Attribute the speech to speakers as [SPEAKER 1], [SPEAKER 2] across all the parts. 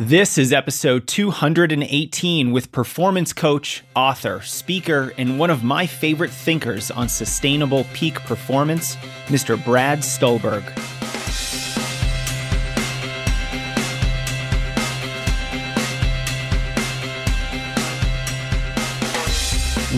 [SPEAKER 1] This is episode 218 with performance coach, author, speaker, and one of my favorite thinkers on sustainable peak performance, Mr. Brad Stulberg.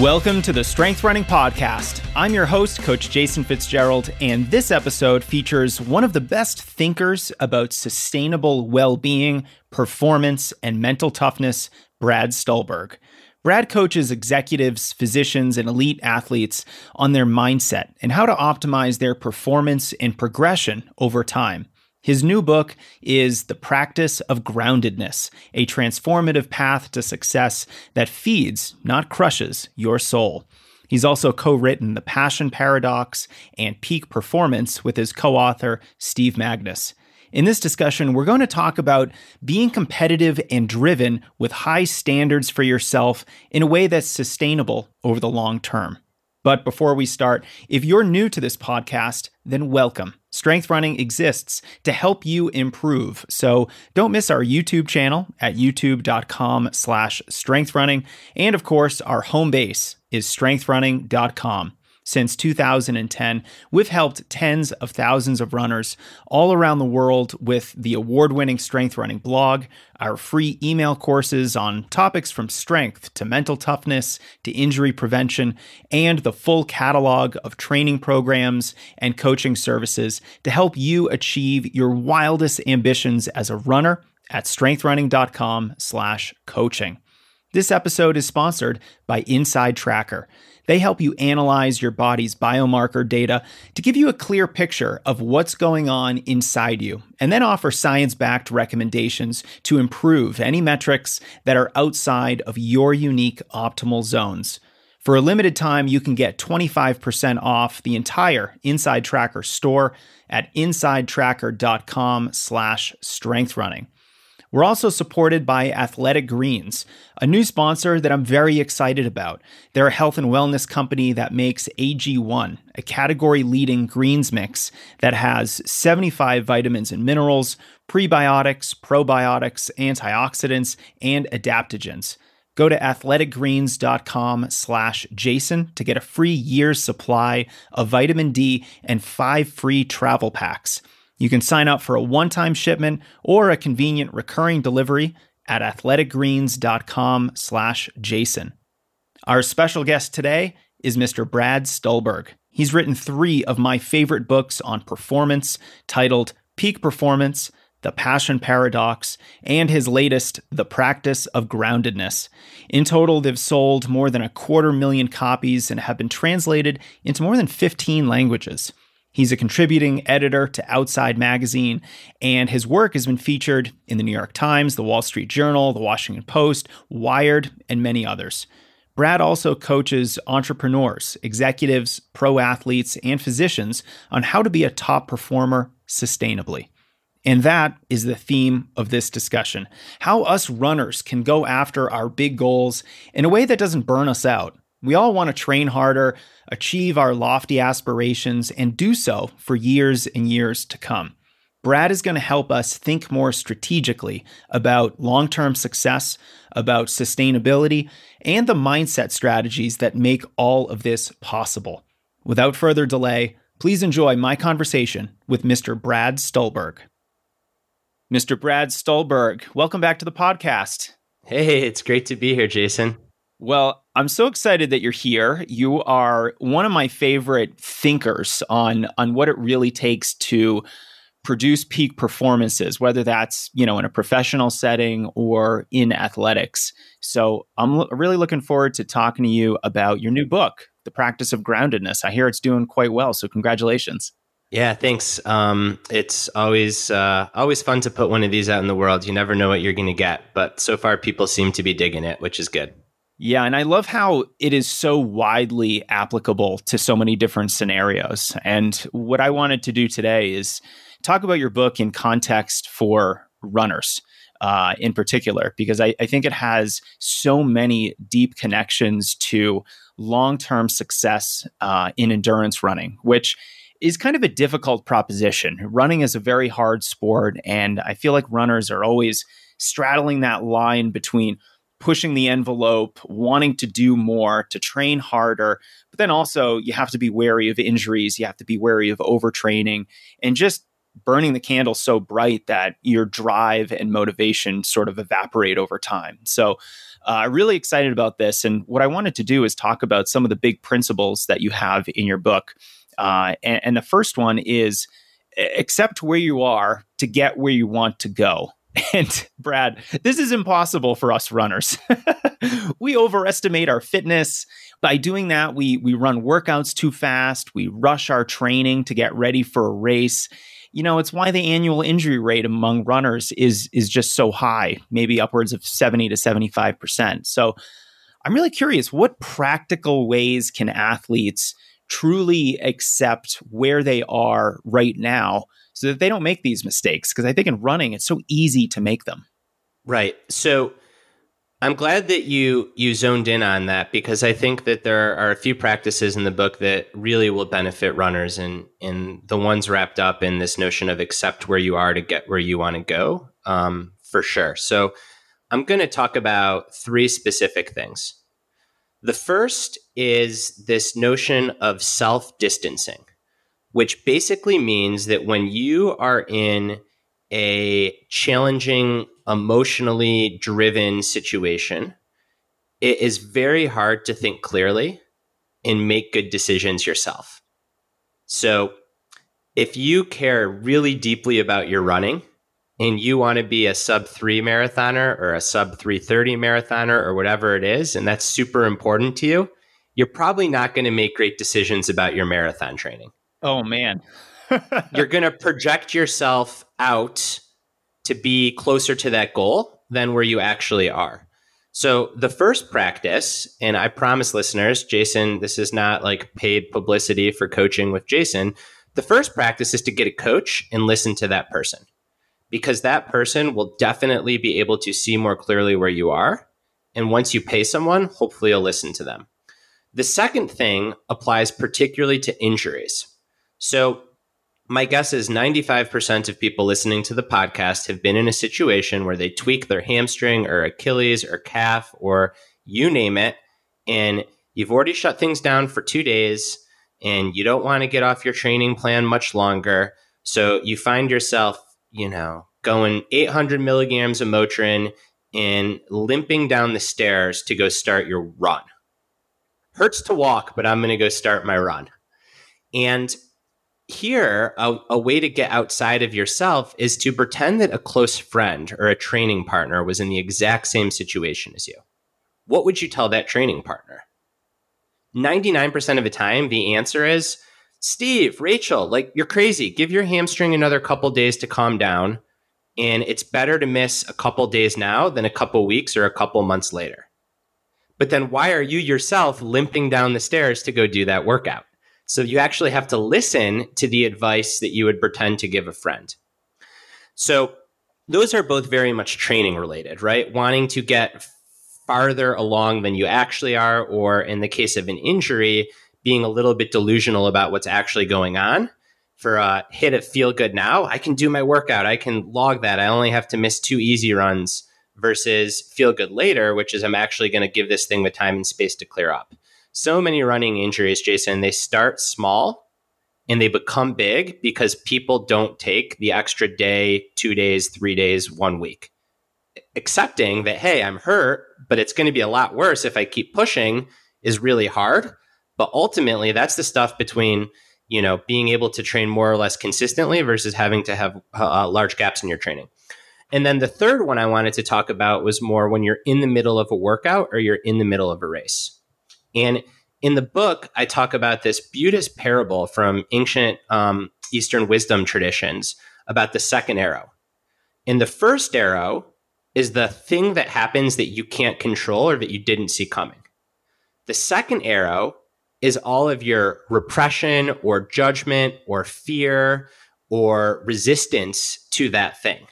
[SPEAKER 1] Welcome to the Strength Running Podcast. I'm your host, Coach Jason Fitzgerald, and this episode features one of the best thinkers about sustainable well being, performance, and mental toughness, Brad Stulberg. Brad coaches executives, physicians, and elite athletes on their mindset and how to optimize their performance and progression over time. His new book is The Practice of Groundedness, a transformative path to success that feeds, not crushes, your soul. He's also co written The Passion Paradox and Peak Performance with his co author, Steve Magness. In this discussion, we're going to talk about being competitive and driven with high standards for yourself in a way that's sustainable over the long term. But before we start, if you're new to this podcast, then welcome. Strength Running exists to help you improve. So don't miss our YouTube channel at youtube.com slash strengthrunning. And of course, our home base is strengthrunning.com. Since 2010, we've helped tens of thousands of runners all around the world with the award winning Strength Running blog, our free email courses on topics from strength to mental toughness to injury prevention, and the full catalog of training programs and coaching services to help you achieve your wildest ambitions as a runner at strengthrunning.com slash coaching. This episode is sponsored by InsideTracker. They help you analyze your body's biomarker data to give you a clear picture of what's going on inside you, and then offer science backed recommendations to improve any metrics that are outside of your unique optimal zones. For a limited time, you can get 25% off the entire InsideTracker store at insidetracker.com slash strengthrunning. We're also supported by Athletic Greens, a new sponsor that I'm very excited about. They're a health and wellness company that makes AG1, a category leading greens mix that has 75 vitamins and minerals, prebiotics, probiotics, antioxidants, and adaptogens. Go to athleticgreens.com slash Jason to get a free year's supply of vitamin D and five free travel packs. You can sign up for a one time shipment or a convenient recurring delivery at athleticgreens.com slash Jason. Our special guest today is Mr. Brad Stulberg. He's written three of my favorite books on performance titled Peak Performance, The Passion Paradox, and his latest, The Practice of Groundedness. In total, they've sold more than a quarter million copies and have been translated into more than 15 languages. He's a contributing editor to Outside Magazine, and his work has been featured in the New York Times, the Wall Street Journal, the Washington Post, Wired, and many others. Brad also coaches entrepreneurs, executives, pro athletes, and physicians on how to be a top performer sustainably. And that is the theme of this discussion how us runners can go after our big goals in a way that doesn't burn us out we all want to train harder, achieve our lofty aspirations, and do so for years and years to come. Brad is going to help us think more strategically about long term success, about sustainability, and the mindset strategies that make all of this possible. Without further delay, please enjoy my conversation with Mr. Brad Stulberg. Mr. Brad Stulberg, welcome back to the podcast.
[SPEAKER 2] Hey, it's great to be here, Jason.
[SPEAKER 1] Well, I'm so excited that you're here. You are one of my favorite thinkers on on what it really takes to produce peak performances, whether that's you know in a professional setting or in athletics. So I'm lo- really looking forward to talking to you about your new book, The Practice of Groundedness. I hear it's doing quite well, so congratulations.
[SPEAKER 2] Yeah, thanks. Um, it's always uh, always fun to put one of these out in the world. You never know what you're going to get, but so far people seem to be digging it, which is good.
[SPEAKER 1] Yeah, and I love how it is so widely applicable to so many different scenarios. And what I wanted to do today is talk about your book in context for runners. Uh, in particular, because I, I think it has so many deep connections to long term success uh, in endurance running, which is kind of a difficult proposition. Running is a very hard sport, and I feel like runners are always straddling that line between pushing the envelope, wanting to do more, to train harder. But then also, you have to be wary of injuries, you have to be wary of overtraining, and just burning the candle so bright that your drive and motivation sort of evaporate over time. So, uh, really excited about this. And what I wanted to do is talk about some of the big principles that you have in your book. Uh, and, and the first one is accept where you are to get where you want to go. And Brad, this is impossible for us runners. we overestimate our fitness. By doing that, we we run workouts too fast, we rush our training to get ready for a race. You know, it's why the annual injury rate among runners is is just so high, maybe upwards of 70 to 75%. So, I'm really curious what practical ways can athletes truly accept where they are right now so that they don't make these mistakes. Because I think in running, it's so easy to make them.
[SPEAKER 2] Right. So I'm glad that you you zoned in on that because I think that there are a few practices in the book that really will benefit runners and and the ones wrapped up in this notion of accept where you are to get where you want to go um, for sure. So I'm going to talk about three specific things. The first is this notion of self distancing, which basically means that when you are in a challenging, emotionally driven situation, it is very hard to think clearly and make good decisions yourself. So, if you care really deeply about your running, and you want to be a sub three marathoner or a sub 330 marathoner or whatever it is, and that's super important to you, you're probably not going to make great decisions about your marathon training.
[SPEAKER 1] Oh, man.
[SPEAKER 2] you're going to project yourself out to be closer to that goal than where you actually are. So, the first practice, and I promise listeners, Jason, this is not like paid publicity for coaching with Jason. The first practice is to get a coach and listen to that person because that person will definitely be able to see more clearly where you are. And once you pay someone, hopefully you'll listen to them. The second thing applies particularly to injuries. So, my guess is 95% of people listening to the podcast have been in a situation where they tweak their hamstring or Achilles or calf or you name it, and you've already shut things down for two days and you don't want to get off your training plan much longer. So you find yourself you know, going 800 milligrams of Motrin and limping down the stairs to go start your run. Hurts to walk, but I'm going to go start my run. And here, a, a, way to get outside of yourself is to pretend that a close friend or a training partner was in the exact same situation as you. What would you tell that training partner? 99% of the time, the answer is, Steve, Rachel, like you're crazy. Give your hamstring another couple days to calm down. And it's better to miss a couple days now than a couple weeks or a couple months later. But then why are you yourself limping down the stairs to go do that workout? So you actually have to listen to the advice that you would pretend to give a friend. So those are both very much training related, right? Wanting to get farther along than you actually are, or in the case of an injury, being a little bit delusional about what's actually going on. For a hit it feel good now, I can do my workout. I can log that. I only have to miss two easy runs versus feel good later, which is I'm actually going to give this thing the time and space to clear up. So many running injuries, Jason, they start small and they become big because people don't take the extra day, two days, three days, one week. Accepting that, hey, I'm hurt, but it's going to be a lot worse if I keep pushing is really hard. But ultimately, that's the stuff between you know being able to train more or less consistently versus having to have uh, large gaps in your training. And then the third one I wanted to talk about was more when you're in the middle of a workout or you're in the middle of a race. And in the book, I talk about this beautiful parable from ancient um, Eastern wisdom traditions about the second arrow. And the first arrow is the thing that happens that you can't control or that you didn't see coming. The second arrow is all of your repression or judgment or fear or resistance to that thing.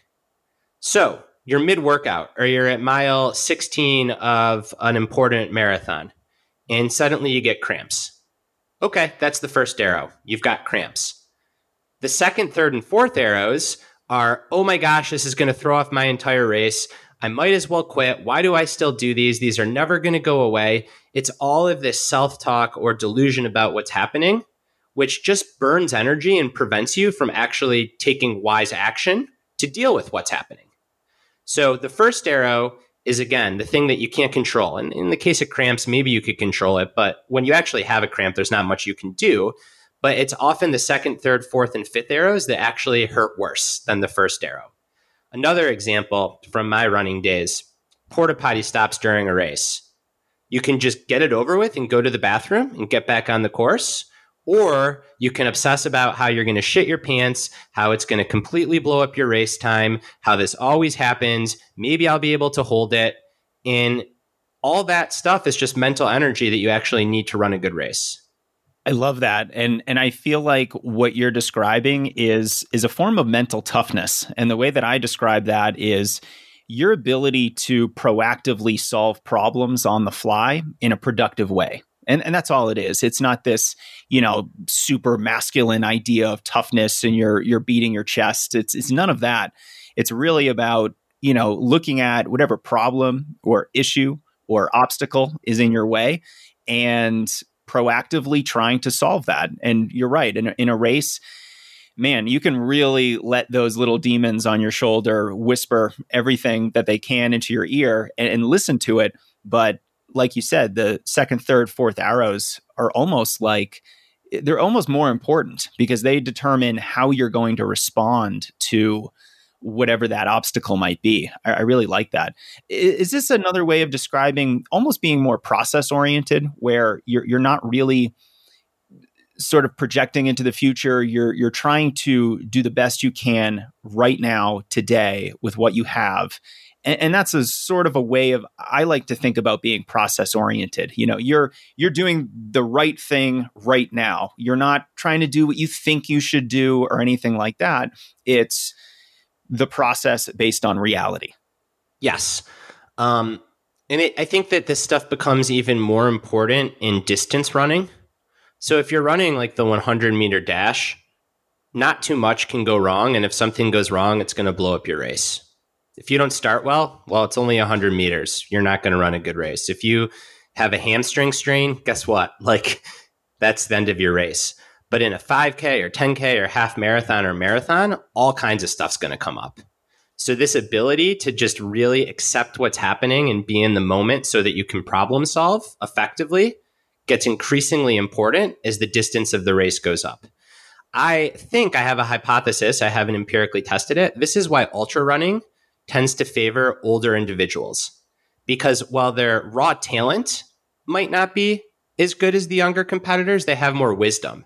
[SPEAKER 2] So you're mid workout or you're at mile 16 of an important marathon and suddenly you get cramps. Okay, that's the first arrow. You've got cramps. The second, third, and fourth arrows are, oh my gosh, this is going to throw off my entire race. I might as well quit. Why do I still do these? These are never going to go away. It's all of this self talk or delusion about what's happening, which just burns energy and prevents you from actually taking wise action to deal with what's happening. So the first arrow is again the thing that you can't control. And in the case of cramps, maybe you could control it, but when you actually have a cramp, there's not much you can do. But it's often the second, third, fourth, and fifth arrows that actually hurt worse than the first arrow. Another example from my running days porta potty stops during a race. You can just get it over with and go to the bathroom and get back on the course or you can obsess about how you're going to shit your pants, how it's going to completely blow up your race time, how this always happens. Maybe I'll be able to hold it. And all that stuff is just mental energy that you actually need to run a good race.
[SPEAKER 1] I love that. And and I feel like what you're describing is is a form of mental toughness. And the way that I describe that is your ability to proactively solve problems on the fly in a productive way. And and that's all it is. It's not this you know super masculine idea of toughness and you're you're beating your chest. It's it's none of that. It's really about you know looking at whatever problem or issue or obstacle is in your way and proactively trying to solve that. And you're right in a, in a race man you can really let those little demons on your shoulder whisper everything that they can into your ear and, and listen to it but like you said, the second, third, fourth arrows are almost like they're almost more important because they determine how you're going to respond to whatever that obstacle might be. I, I really like that. Is, is, this another way of describing almost being more process oriented, where you're you're not really sort of projecting into the future? You're you're trying to do the best you can right now, today, with what you have, and, and that's a sort of a way of I like to think about being process oriented. You know, you're you're doing the right thing right now. You're not trying to do what you think you should do or anything like that. It's the process based on reality.
[SPEAKER 2] Yes. Um, and it, I think that this stuff becomes even more important in distance running. So if you're running like the 100 meter dash, not too much can go wrong. And if something goes wrong, it's going to blow up your race. If you don't start well, well, it's only 100 meters. You're not going to run a good race. If you have a hamstring strain, guess what? Like, that's the end of your race. But in a 5K or 10K or half marathon or marathon, all kinds of stuff's going to come up. So, this ability to just really accept what's happening and be in the moment so that you can problem solve effectively gets increasingly important as the distance of the race goes up. I think I have a hypothesis. I haven't empirically tested it. This is why ultra running tends to favor older individuals because while their raw talent might not be as good as the younger competitors, they have more wisdom.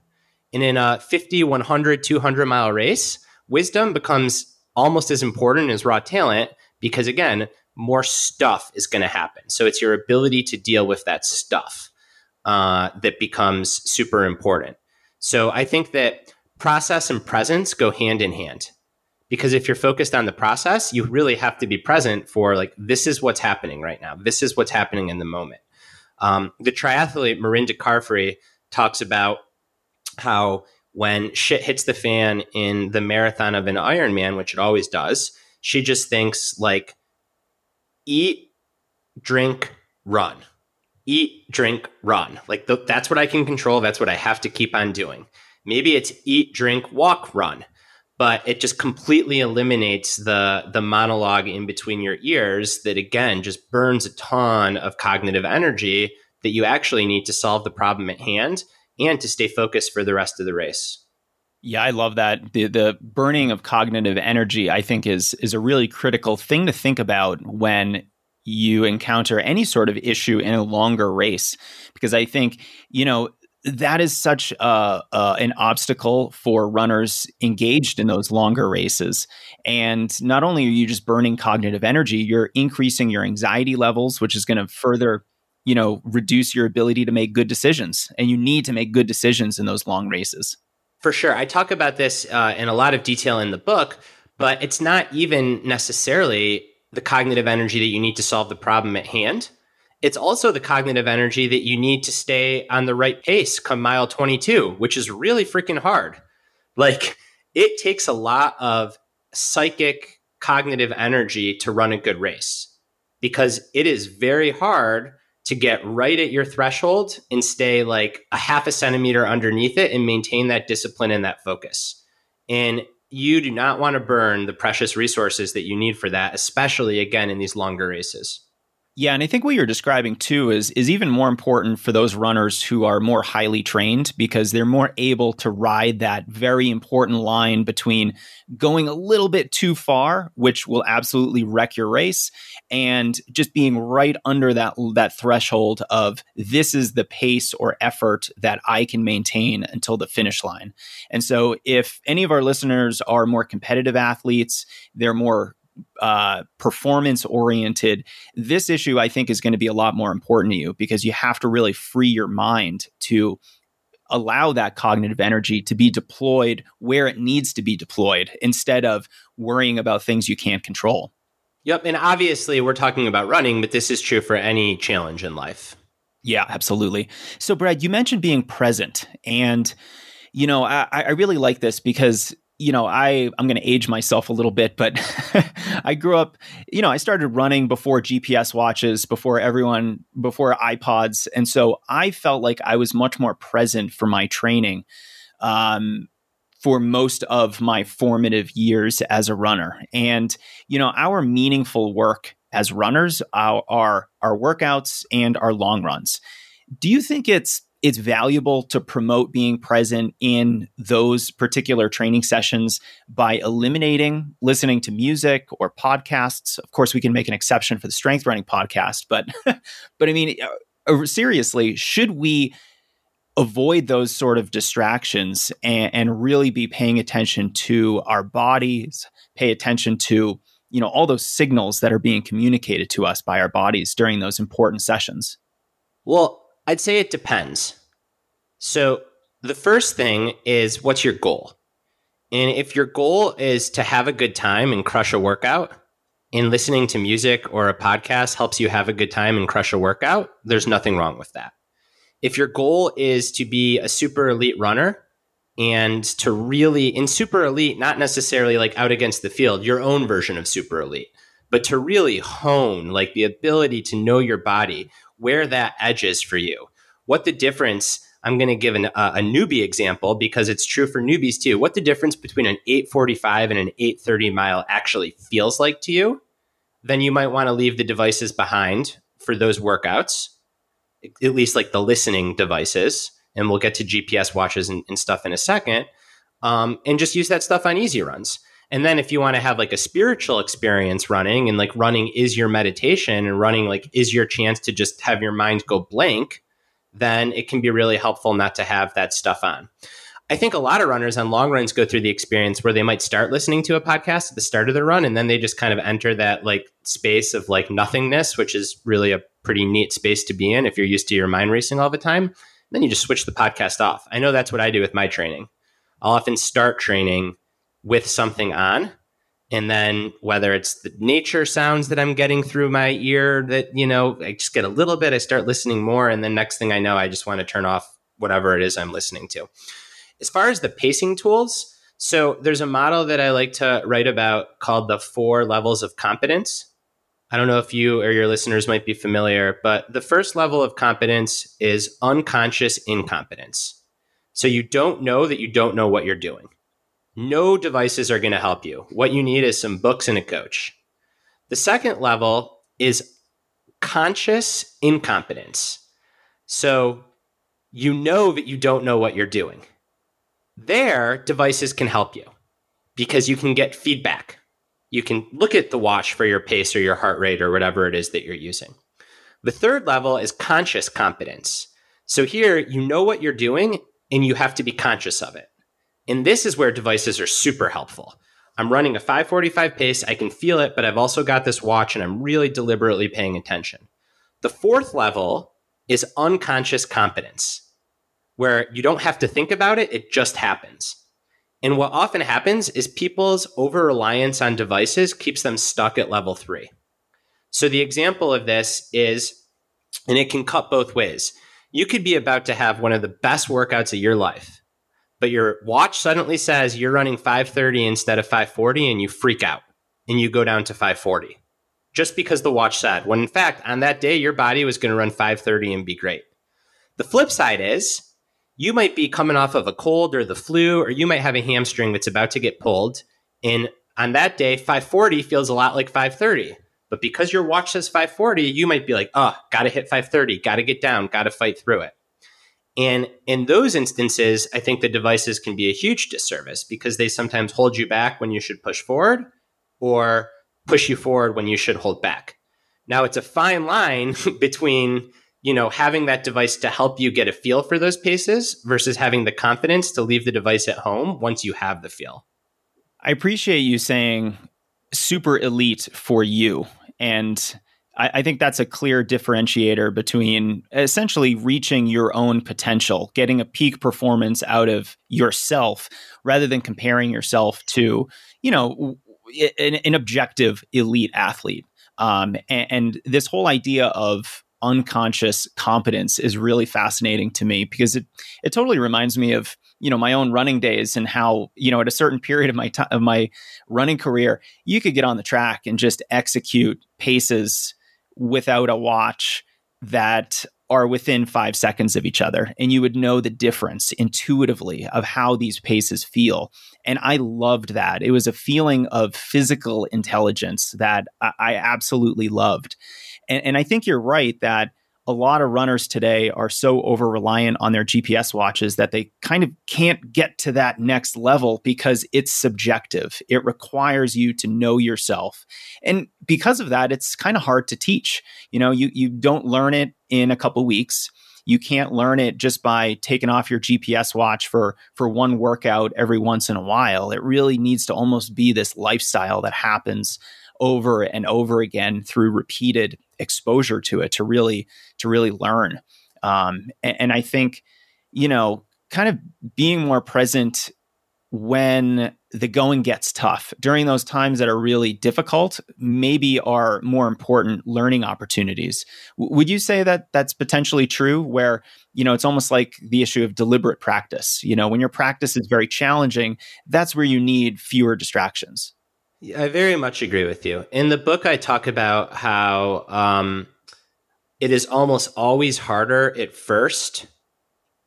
[SPEAKER 2] And in a 50, 100, 200 mile race, wisdom becomes almost as important as raw talent because, again, more stuff is going to happen. So it's your ability to deal with that stuff uh, that becomes super important. So I think that process and presence go hand in hand because if you're focused on the process you really have to be present for like this is what's happening right now this is what's happening in the moment um, the triathlete Mirinda Carfrae talks about how when shit hits the fan in the marathon of an Ironman, which it always does, she just thinks like eat, drink, run. Eat, drink, run. Like th- that's what I can control. That's what I have to keep on doing. Maybe it's eat, drink, walk, run but it just completely eliminates the the monologue in between your ears that again just burns a ton of cognitive energy that you actually need to solve the problem at hand and to stay focused for the rest of the race.
[SPEAKER 1] Yeah, I love that. The the burning of cognitive energy I think is is a really critical thing to think about when you encounter any sort of issue in a longer race because I think, you know, that is such an obstacle for runners engaged in those longer races. And not only are you just burning cognitive energy, you're increasing your anxiety levels, which is going to further, you know, reduce your ability to make good decisions. And you need to make good decisions in those long races.
[SPEAKER 2] For sure. I talk about this uh, in a lot of detail in the book, but it's not even necessarily the cognitive energy that you need to solve the problem at hand it's also the cognitive energy that you need to stay on the right pace come mile 22, which is really freaking hard. Like it takes a lot of psychic cognitive energy to run a good race because it is very hard to get right at your threshold and stay like a half a centimeter underneath it and maintain that discipline and that focus. And you do not want to burn the precious resources that you need for that, especially again in these longer races.
[SPEAKER 1] Yeah, and I think what you're describing too is is even more important for those runners who are more highly trained because they're more able to ride that very important line between going a little bit too far, which will absolutely wreck your race, and just being right under that that threshold of this is the pace or effort that I can maintain until the finish line. And so if any of our listeners are more competitive athletes, they're more uh, performance oriented, this issue I think is going to be a lot more important to you because you have to really free your mind to allow that cognitive energy to be deployed where it needs to be deployed instead of worrying about things you can't control.
[SPEAKER 2] Yep. And obviously, we're talking about running, but this is true for any challenge in life.
[SPEAKER 1] Yeah, absolutely. So, Brad, you mentioned being present. And, you know, I, I really like this because you know, I I'm going to age myself a little bit, but I grew up, you know, I started running before GPS watches, before everyone, before iPods, and so I felt like I was much more present for my training. Um, for most of my formative years as a runner. And, you know, our meaningful work as runners are, are our workouts and our long runs. Do you think it's it's valuable to promote being present in those particular training sessions by eliminating listening to music or podcasts. Of course, we can make an exception for the strength running podcast, but but I mean, uh, uh, seriously, should we avoid those sort of distractions and, and really be paying attention to our bodies, pay attention to you know all those signals that are being communicated to us by our bodies during those important sessions?
[SPEAKER 2] Well, I'd say it depends. So, the first thing is what's your goal? And if your goal is to have a good time and crush a workout, and listening to music or a podcast helps you have a good time and crush a workout, there's nothing wrong with that. If your goal is to be a super elite runner and to really, in super elite, not necessarily like out against the field, your own version of super elite, but to really hone like the ability to know your body, where that edge is for you, what the difference. I'm going to give an, uh, a newbie example because it's true for newbies too. What the difference between an 845 and an 830 mile actually feels like to you, then you might want to leave the devices behind for those workouts, at least like the listening devices. And we'll get to GPS watches and, and stuff in a second. Um, and just use that stuff on easy runs. And then if you want to have like a spiritual experience running and like running is your meditation and running like is your chance to just have your mind go blank, then it can be really helpful not to have that stuff on. I think a lot of runners on long runs go through the experience where they might start listening to a podcast at the start of the run and then they just kind of enter that like space of like nothingness, which is really a pretty neat space to be in if you're used to your mind racing all the time. Then you just switch the podcast off. I know that's what I do with my training. I'll often start training with something on. And then whether it's the nature sounds that i'm getting through my ear that you know i just get a little bit i start listening more and then next thing i know i just want to turn off whatever it is i'm listening to. As far as the pacing tools so there's a model that i like to write about called the four levels of competence. I don't know if you or your listeners might be familiar but the first level of competence is unconscious incompetence. So you don't know that you don't know what you're doing no devices are going to help you. What you need is some books and a coach. The second level is conscious incompetence. So you know that you don't know what you're doing. There, devices can help you because you can get feedback. You can look at the watch for your pace or your heart rate or whatever it is that you're using. The third level is conscious competence. So here, you know what you're doing and you have to be conscious of it. And this is where devices are super helpful. I'm running a 545 pace, I can feel it, but I've also got this watch and I'm really deliberately paying attention. The fourth level is unconscious competence, where you don't have to think about it, it just happens. And what often happens is people's over reliance on devices keeps them stuck at level three. So the example of this is, and it can cut both ways. You could be about to have one of the best workouts of your life but your watch suddenly says you're running 530 instead of 540 and you freak out. and you go down to 540 just because the watch said, when in fact, on that day, your body was going to run 530 and be great. The flip side is you might be coming off of a cold or the flu, or you might have a hamstring that's about to get pulled. And on that day, 540 feels a lot like 530. But because your watch says 540, you might be like, ah, oh, got to hit 530, got to get down, got to fight through it. And in those instances, I think the devices can be a huge disservice because they sometimes hold you back when you should push forward or push you forward when you should hold back. Now, it's a fine line between you know, having that device to help you get a feel for those paces versus having the confidence to leave the device at home once you have the feel.
[SPEAKER 1] I appreciate you saying super elite for you. And I, I, think that's a clear differentiator between essentially reaching your own potential, getting a peak performance out of yourself rather than comparing yourself to, you know, an, an objective elite athlete. Um, and, and this whole idea of unconscious competence is really fascinating to me because it it totally reminds me of you know my own running days and how you know at a certain period of my time of my running career you could get on the track and just execute paces without a watch that are within five seconds of each other. And you would know the difference intuitively of how these paces feel. And i loved that. It was a feeling of physical intelligence that i, absolutely loved. And, and I think you're right that a lot of runners today are so over reliant on their GPS watches that they kind of can't get to that next level because it's subjective. It requires you to know yourself. And because of that, it's kind of hard to teach. You know, you, you don't learn it in a couple weeks. You can't learn it just by taking off your GPS watch for for one workout every once in a while. It really needs to almost be this lifestyle that happens over and over again through repeated exposure to it to really to really learn. Um, and, and I think you know, kind of being more present when the going gets tough during those times that are really difficult maybe are more important learning opportunities. W- would you say that that's potentially true where you know it's almost like the issue of deliberate practice? You know when your practice is very challenging that's where you need fewer distractions
[SPEAKER 2] I very much agree with you. In the book, I talk about how um, it is almost always harder at first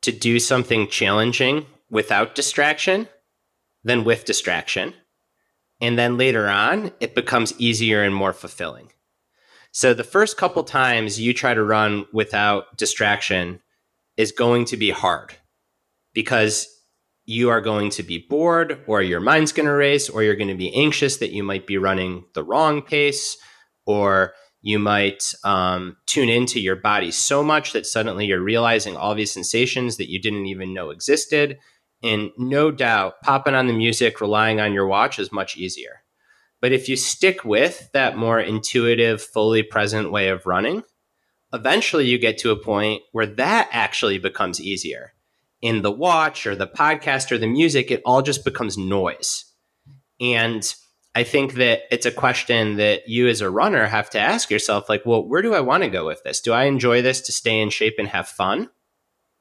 [SPEAKER 2] to do something challenging without distraction than with distraction. And then later on, it becomes easier and more fulfilling. So the first couple times you try to run without distraction is going to be hard because you are going to be bored or your mind's going to race or you're going to be anxious that you might be running the wrong pace or you might um, tune into your body so much that suddenly you're realizing all these sensations that you didn't even know existed. And no doubt popping on the music relying on your watch is much easier. But if you stick with that more intuitive fully present way of running eventually you get to a point where that actually becomes easier in the watch or the podcast or the music, it all just becomes noise. And I think that it's a question that you as a runner have to ask yourself like, well, where do I want to go with this? Do I enjoy this to stay in shape and have fun?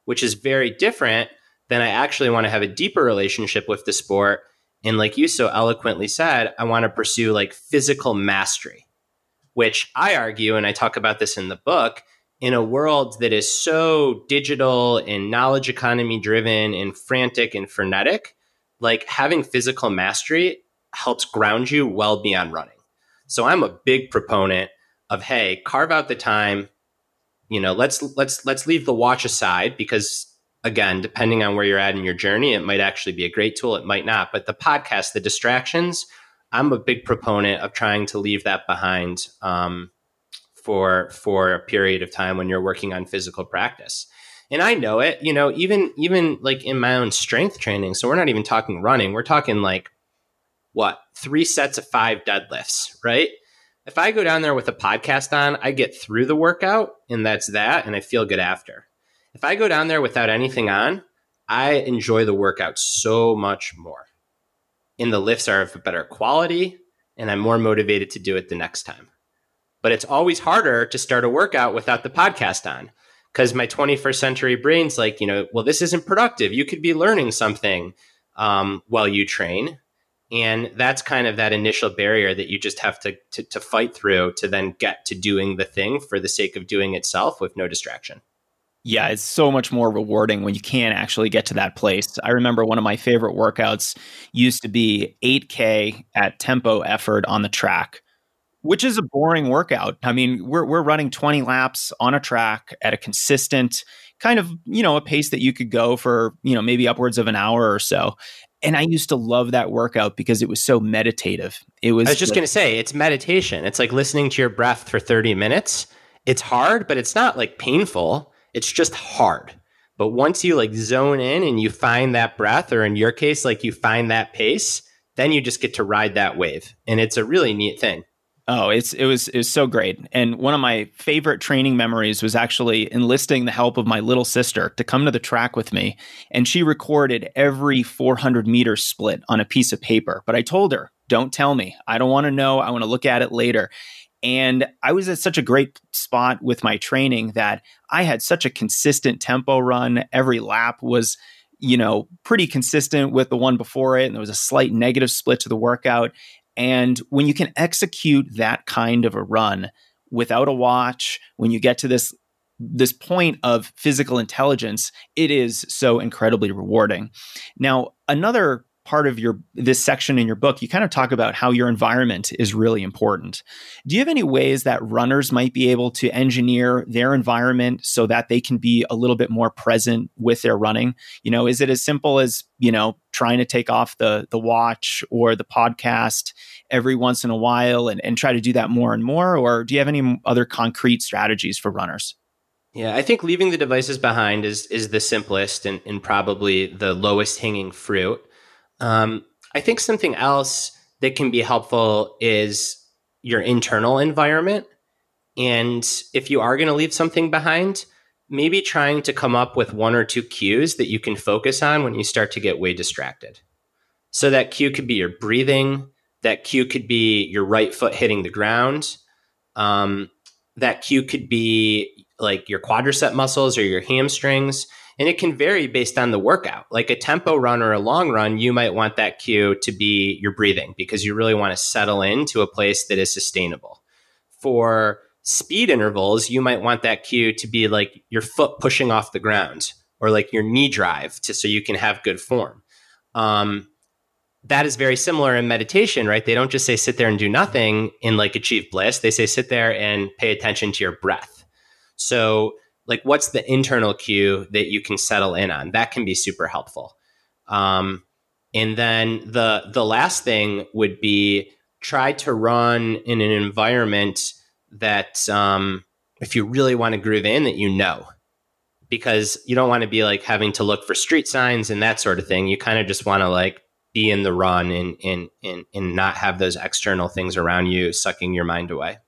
[SPEAKER 2] Which is very different than I actually want to have a deeper relationship with the sport. And like you so eloquently said, I want to pursue like physical mastery, which I argue, and I talk about this in the book, in a world that is so digital and knowledge economy driven and frantic and frenetic, like having physical mastery helps ground you well beyond running. So I'm a big proponent of hey, carve out the time, you know, let's let's let's leave the watch aside because again, depending on where you're at in your journey, it might actually be a great tool, it might not. But the podcast, the distractions, I'm a big proponent of trying to leave that behind. Um, for for a period of time when you're working on physical practice. And i know it you know even even like in my own strength training so we're not even talking running we're talking like what three sets of five deadlifts right? If i go down there with a podcast on i get through the workout and that's that and i feel good after. If i go down there without anything on i enjoy the workout so much more. And the lifts are of better quality and i'm more motivated to do it the next time but it's always harder to start a workout without the podcast on because my 21st century brain's like, you know, well, this isn't productive. You could be learning something um, while you train. And that's kind of that initial barrier that you just have to, to, to fight through to then get to doing the thing for the sake of doing itself with no distraction.
[SPEAKER 1] Yeah, it's so much more rewarding when you can actually get to that place. I remember one of my favorite workouts used to be 8K at tempo effort on the track, which is a boring workout. I mean, we're, we're running 20 laps on a track at a consistent kind of, you know, a pace that you could go for, you know, maybe upwards of an hour or so. And I used to love that workout because it was so meditative. It was
[SPEAKER 2] I was just like, going to say, it's meditation. It's like listening to your breath for 30 minutes. It's hard, but it's not like painful it's just hard. But once you like zone in and you find that breath, or in your case, like you find that pace, then you just get to ride that wave. And it's a really neat thing.
[SPEAKER 1] Oh, it's it was it was so great. And one of my favorite training memories was actually enlisting the help of my little sister to come to the track with me. And she recorded every 400 meter split on a piece of paper. But I told her, don't tell me. I don't want to know. I want to look at it later. And I was at such a great spot with my training that I had such a consistent tempo run. Every lap was, you know, pretty consistent with the one before it. And there was a slight negative split to the workout. And when you can execute that kind of a run without a watch, when you get to this this point of physical intelligence, it is so incredibly rewarding. Now, another part of your this section in your book you kind of talk about how your environment is really important. Do you have any ways that runners might be able to engineer their environment so that they can be a little bit more present with their running? You know is it as simple as you know trying to take off the the watch or the podcast every once in a while and, and try to do that more and more? Or do you have any other concrete strategies for runners?
[SPEAKER 2] Yeah, I think leaving the devices behind is is the simplest and, and probably the lowest hanging fruit. Um, I think something else that can be helpful is your internal environment. And if you are going to leave something behind, maybe trying to come up with one or two cues that you can focus on when you start to get way distracted. So that cue could be your breathing, that cue could be your right foot hitting the ground. Um, that cue could be like your quadricep muscles or your hamstrings. And it can vary based on the workout. Like a tempo run or a long run, you might want that cue to be your breathing because you really want to settle into a place that is sustainable. For speed intervals, you might want that cue to be like your foot pushing off the ground or like your knee drive to so you can have good form. Um, that is very similar in meditation, right? They don't just say sit there and do nothing in like achieve bliss. They say sit there and pay attention to your breath. So like what's the internal cue that you can settle in on? That can be super helpful. Um, and then the the last thing would be try to run in an environment that um, if you really want to groove in that you know. Because you don't want to be like having to look for street signs and that sort of thing. You kind of just want to like be in the run and, and and and not have those external things around you sucking your mind away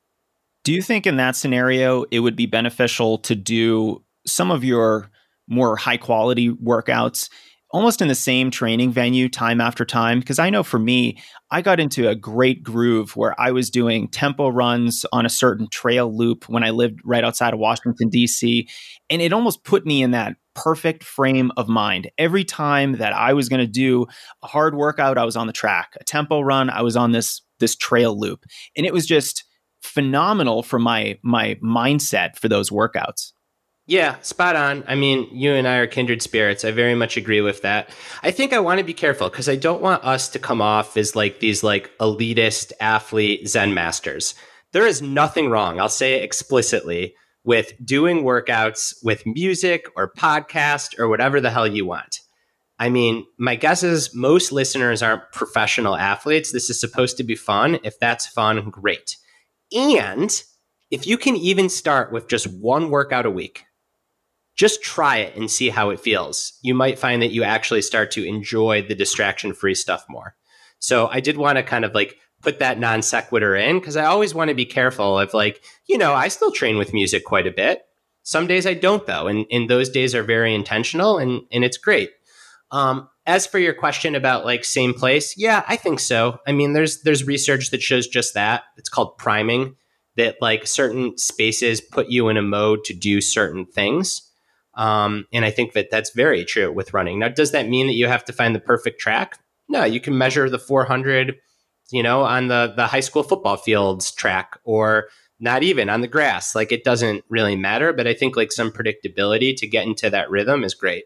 [SPEAKER 1] do you think in that scenario it would be beneficial to do some of your more high quality workouts almost in the same training venue time after time? Because I know for me, I got into a great groove where I was doing tempo runs on a certain trail loop when I lived right outside of Washington, D.C. And it almost put me in that perfect frame of mind. Every time that I was going to do a hard workout, I was on the track. A tempo run, I was on this this trail loop. And it was just phenomenal for my my mindset for those workouts.
[SPEAKER 2] Yeah, spot on. I mean, you and I are kindred spirits. I very much agree with that. I think I want to be careful because I don't want us to come off as like these like elitist athlete zen masters. There is nothing wrong, I'll say it explicitly, with doing workouts with music or podcast or whatever the hell you want. I mean, my guess is most listeners aren't professional athletes. This is supposed to be fun. If that's fun, great. And if you can even start with just one workout a week, just try it and see how it feels. You might find that you actually start to enjoy the distraction free stuff more. So I did want to kind of like put that non sequitur in because I always want to be careful of like, you know, I still train with music quite a bit. Some days I don't though. And, and those days are very intentional and, and it's great. Um, as for your question about like same place, yeah, I think so. I mean, there's there's research that shows just that. It's called priming that like certain spaces put you in a mode to do certain things. Um, and I think that that's very true with running. Now, does that mean that you have to find the perfect track? No, you can measure the 400, you know, on the the high school football fields track or not even on the grass. Like it doesn't really matter, but I think like some predictability to get into that rhythm is great.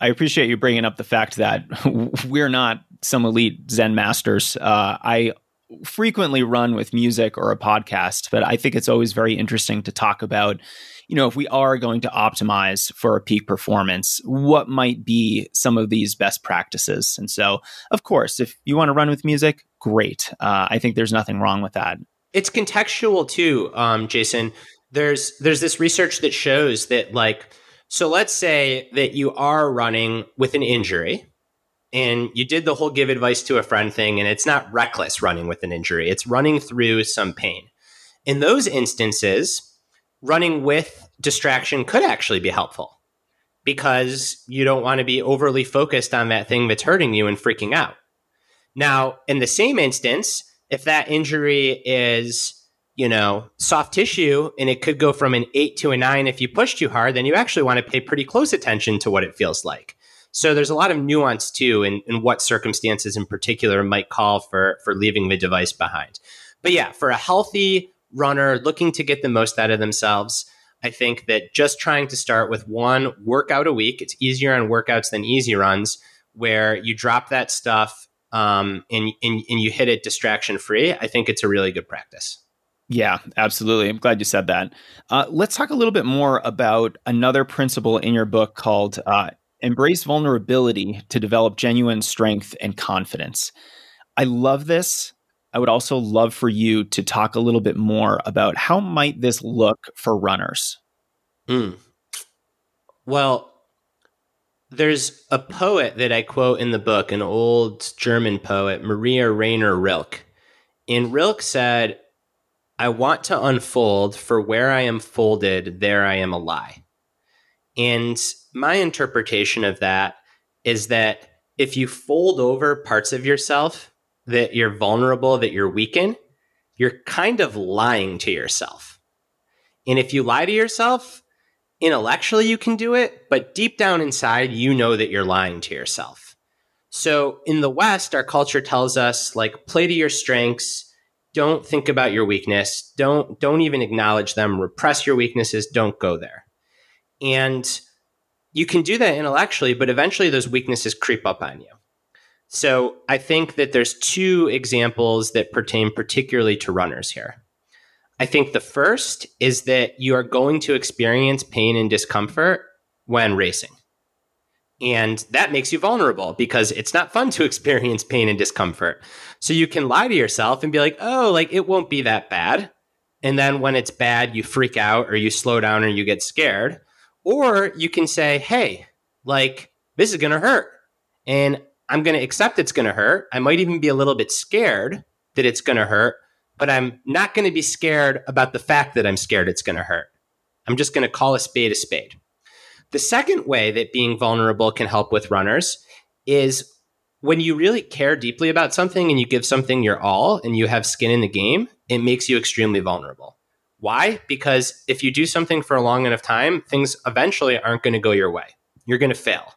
[SPEAKER 1] I appreciate you bringing up the fact that we're not some elite Zen masters. Uh, I frequently run with music or a podcast, but I think it's always very interesting to talk about, you know, if we are going to optimize for a peak performance, what might be some of these best practices? And so, of course, if you want to run with music, great. Uh, I think there's nothing wrong with that.
[SPEAKER 2] It's contextual too, um, Jason. There's there's this research that shows that like so let's say that you are running with an injury and you did the whole give advice to a friend thing, and it's not reckless running with an injury, it's running through some pain. In those instances, running with distraction could actually be helpful because you don't want to be overly focused on that thing that's hurting you and freaking out. Now, in the same instance, if that injury is you know, soft tissue and it could go from an eight to a nine if you push too hard, then you actually want to pay pretty close attention to what it feels like. So there's a lot of nuance too in, in what circumstances in particular might call for for leaving the device behind. But yeah, for a healthy runner looking to get the most out of themselves, I think that just trying to start with one workout a week, it's easier on workouts than easy runs, where you drop that stuff um, and, and, and you hit it distraction free. I think it's a really good practice.
[SPEAKER 1] Yeah, absolutely. I'm glad you said that. Uh, let's talk a little bit more about another principle in your book called uh, Embrace Vulnerability to Develop Genuine Strength and Confidence. I love this. I would also love for you to talk a little bit more about how might this look for runners.
[SPEAKER 2] Mm. Well, there's a poet that I quote in the book, an old German poet, Maria Rainer Rilke. And Rilke said, I want to unfold, for where I am folded, there I am a lie. And my interpretation of that is that if you fold over parts of yourself that you're vulnerable, that you're weak in, you're kind of lying to yourself. And if you lie to yourself, intellectually you can do it, but deep down inside, you know that you're lying to yourself. So in the West, our culture tells us like play to your strengths, don't think about your weakness. Don't don't even acknowledge them. Repress your weaknesses. Don't go there. And you can do that intellectually but eventually those weaknesses creep up on you. So i think that there's two examples that pertain particularly to runners here. I think the first is that you are going to experience pain and discomfort when racing. And that makes you vulnerable because it's not fun to experience pain and discomfort. So you can lie to yourself and be like, oh, like it won't be that bad. And then when it's bad, you freak out or you slow down or you get scared. Or you can say, hey, like this is going to hurt. And I'm going to accept it's going to hurt. I might even be a little bit scared that it's going to hurt, but I'm not going to be scared about the fact that I'm scared it's going to hurt. I'm just going to call a spade a spade. The second way that being vulnerable can help with runners is when you really care deeply about something and you give something your all and you have skin in the game, it makes you extremely vulnerable. Why? Because if you do something for a long enough time, things eventually aren't going to go your way. You're going to fail.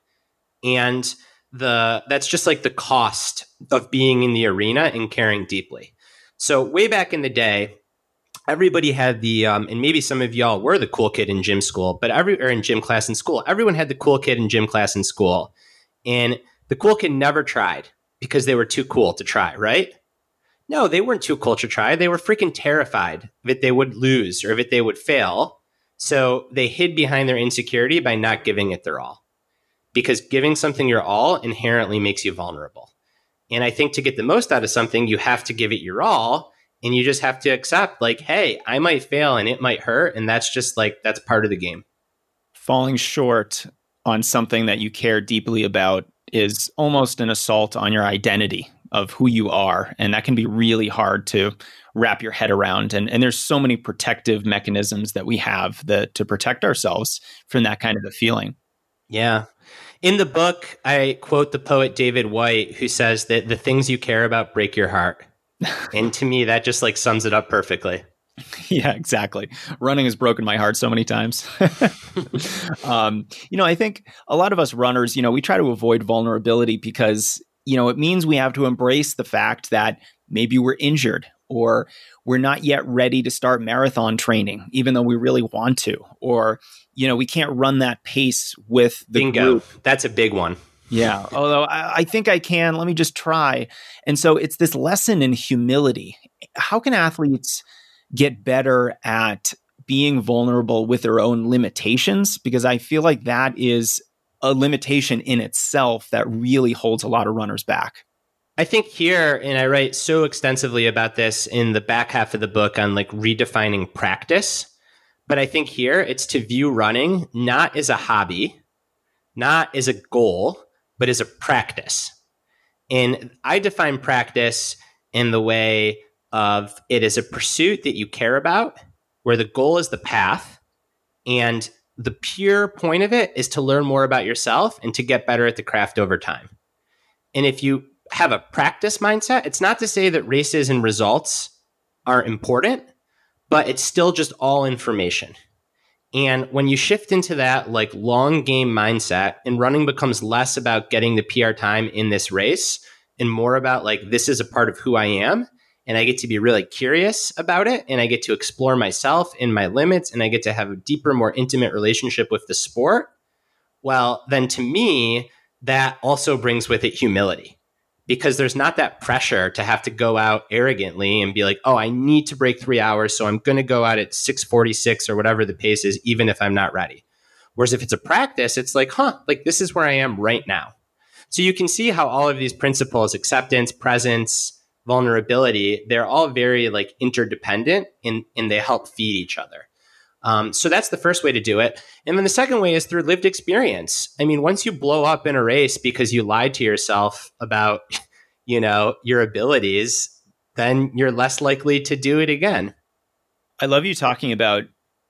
[SPEAKER 2] And the that's just like the cost of being in the arena and caring deeply. So way back in the day, everybody had the um, and maybe some of y'all were the cool kid in gym school but every or in gym class in school everyone had the cool kid in gym class in school and the cool kid never tried because they were too cool to try right? No they weren't too cool to try. They were freaking terrified that they would lose or that they would fail. So they hid behind their insecurity by not giving it their all because giving something your all inherently makes you vulnerable. And i think to get the most out of something you have to give it your all and you just have to accept like hey i might fail and it might hurt. And that's just like that's part of the game.
[SPEAKER 1] Falling short on something that you care deeply about is almost an assault on your identity of who you are and that can be really hard to wrap your head around. And, and there's so many protective mechanisms that we have that to protect ourselves from that kind of a feeling.
[SPEAKER 2] Yeah. In the book i quote the poet david Whyte, who says that the things you care about break your heart. And to me, that just like sums it up perfectly.
[SPEAKER 1] Yeah, exactly. Running has broken my heart so many times. um, you know, I think a lot of us runners, you know, we try to avoid vulnerability because you know, it means we have to embrace the fact that maybe we're injured or we're not yet ready to start marathon training, even though we really want to, or, you know, we can't run that pace with the
[SPEAKER 2] Bingo.
[SPEAKER 1] group.
[SPEAKER 2] That's a big one.
[SPEAKER 1] Yeah. Although I, I think I can, let me just try. And so it's this lesson in humility. How can athletes get better at being vulnerable with their own limitations? Because I feel like that is a limitation in itself that really holds a lot of runners back.
[SPEAKER 2] I think here, and I write so extensively about this in the back half of the book on like redefining practice. But I think here it's to view running not as a hobby, not as a goal, but as a practice. And I define practice in the way of it is a pursuit that you care about, where the goal is the path. And the pure point of it is to learn more about yourself and to get better at the craft over time. And if you have a practice mindset, it's not to say that races and results are important, but it's still just all information. And when you shift into that like long game mindset and running becomes less about getting the PR time in this race and more about like this is a part of who I am and I get to be really curious about it and I get to explore myself and my limits and I get to have a deeper more intimate relationship with the sport. Well, then to me that also brings with it humility because there's not that pressure to have to go out arrogantly and be like, oh, I need to break three hours, so I'm going to go out at 646 or whatever the pace is, even if I'm not ready. Whereas if it's a practice, it's like, huh, like this is where I am right now. So you can see how all of these principles, acceptance, presence, vulnerability, they're all very like interdependent and, and they help feed each other. Um, so that's the first way to do it. And then the second way is through lived experience. I mean, once you blow up in a race because you lied to yourself about, you know, your abilities, then you're less likely to do it again.
[SPEAKER 1] I love you talking about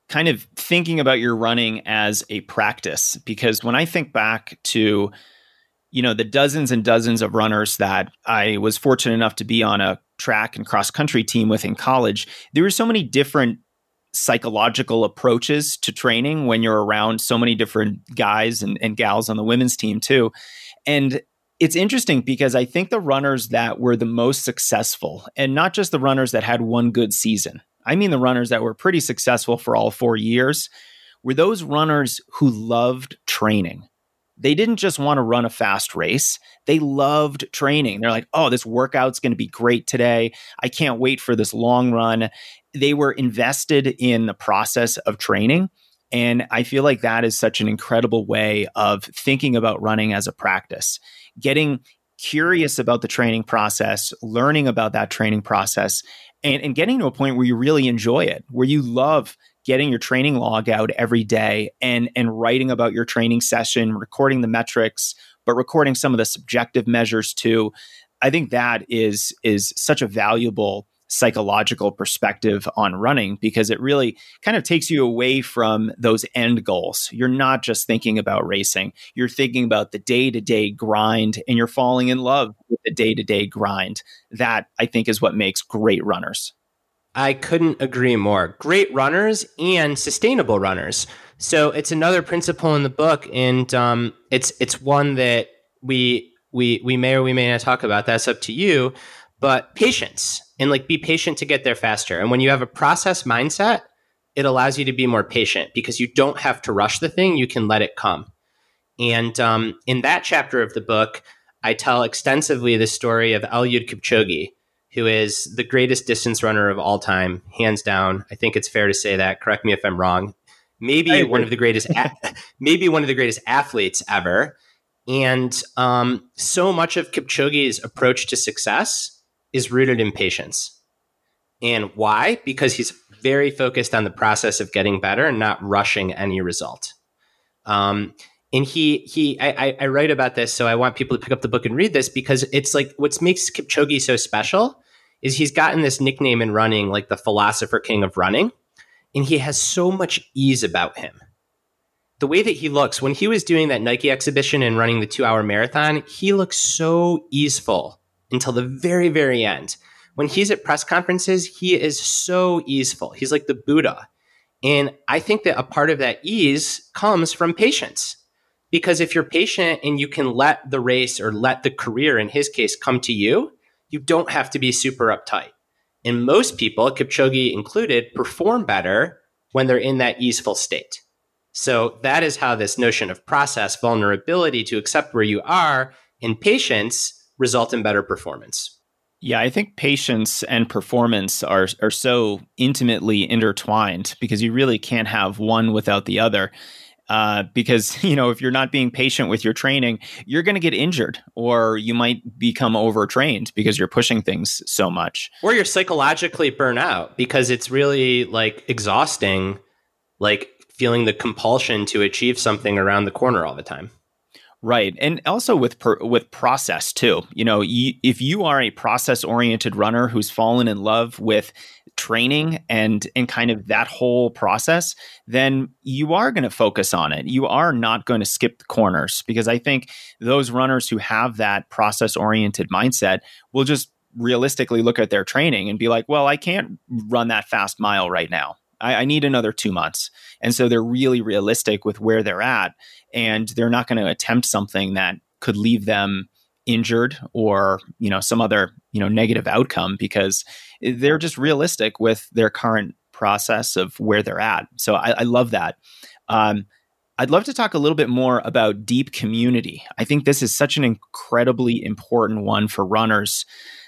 [SPEAKER 1] kind of thinking about your running as a practice because when I think back to you know the dozens and dozens of runners that I was fortunate enough to be on a track and cross country team with in college there were so many different psychological approaches to training when you're around so many different guys and, and gals on the women's team too. And it's interesting because I think the runners that were the most successful, and not just the runners that had one good season, I mean the runners that were pretty successful for all four years, were those runners who loved training. They didn't just want to run a fast race. They loved training. They're like, oh, this workout's going to be great today. I can't wait for this long run they were invested in the process of training. And I feel like that is such an incredible way of thinking about running as a practice, getting curious about the training process, learning about that training process, and, and getting to a point where you really enjoy it, where you love getting your training log out every day and, and writing about your training session, recording the metrics, but recording some of the subjective measures too. I think that is is such a valuable psychological perspective on running because it really kind of takes you away from those end goals. You're not just thinking about racing, you're thinking about the day to day grind and you're falling in love with the day to day grind. That I think is what makes great runners.
[SPEAKER 2] I couldn't agree more. Great runners and sustainable runners. So it's another principle in the book, and um, it's it's one that we we we may or we may not talk about. That's up to you. But patience and like be patient to get there faster. And when you have a process mindset, it allows you to be more patient because you don't have to rush the thing, you can let it come. And um, in that chapter of the book, I tell extensively the story of Eliud Kipchoge, who is the greatest distance runner of all time, hands down. I think it's fair to say that. Correct me if I'm wrong. Maybe one of the greatest, a- maybe one of the greatest athletes ever. And um, so much of Kipchoge's approach to success is rooted in patience. And why? Because he's very focused on the process of getting better and not rushing any result. Um, and he he I, I write about this, so I want people to pick up the book and read this because it's like what makes Kipchoge so special is he's gotten this nickname in running, like the philosopher king of running, and he has so much ease about him. The way that he looks when he was doing that Nike exhibition and running the two hour marathon, he looks so easeful until the very, very end. When he's at press conferences, he is so easeful. He's like the Buddha. And I think that a part of that ease comes from patience Because if you're patient and you can let the race or let the career, in his case, come to you, you don't have to be super uptight. And most people, Kipchoge included, perform better when they're in that easeful state. So that is how this notion of process, vulnerability to accept where you are, and patience result in better performance.
[SPEAKER 1] Yeah, I think patience and performance are are so intimately intertwined because you really can't have one without the other. Uh, because you know if you're not being patient with your training you're going to get injured or you might become overtrained because you're pushing things so much.
[SPEAKER 2] Or you're psychologically burnt out because it's really like exhausting like feeling the compulsion to achieve something around the corner all the time
[SPEAKER 1] Right, and also with per, with process too. You know, if you are a process oriented runner who's fallen in love with training and and kind of that whole process, then you are going to focus on it. You are not going to skip the corners because I think those runners who have that process oriented mindset will just realistically look at their training and be like, well, I can't run that fast mile right now. I, I need another two months. And so they're really realistic with where they're at and they're not going to attempt something that could leave them injured or you know some other you know negative outcome because they're just realistic with their current process of where they're at. So i, I love that. Um, i'd love to talk a little bit more about deep community. I think this is such an incredibly important one for runners.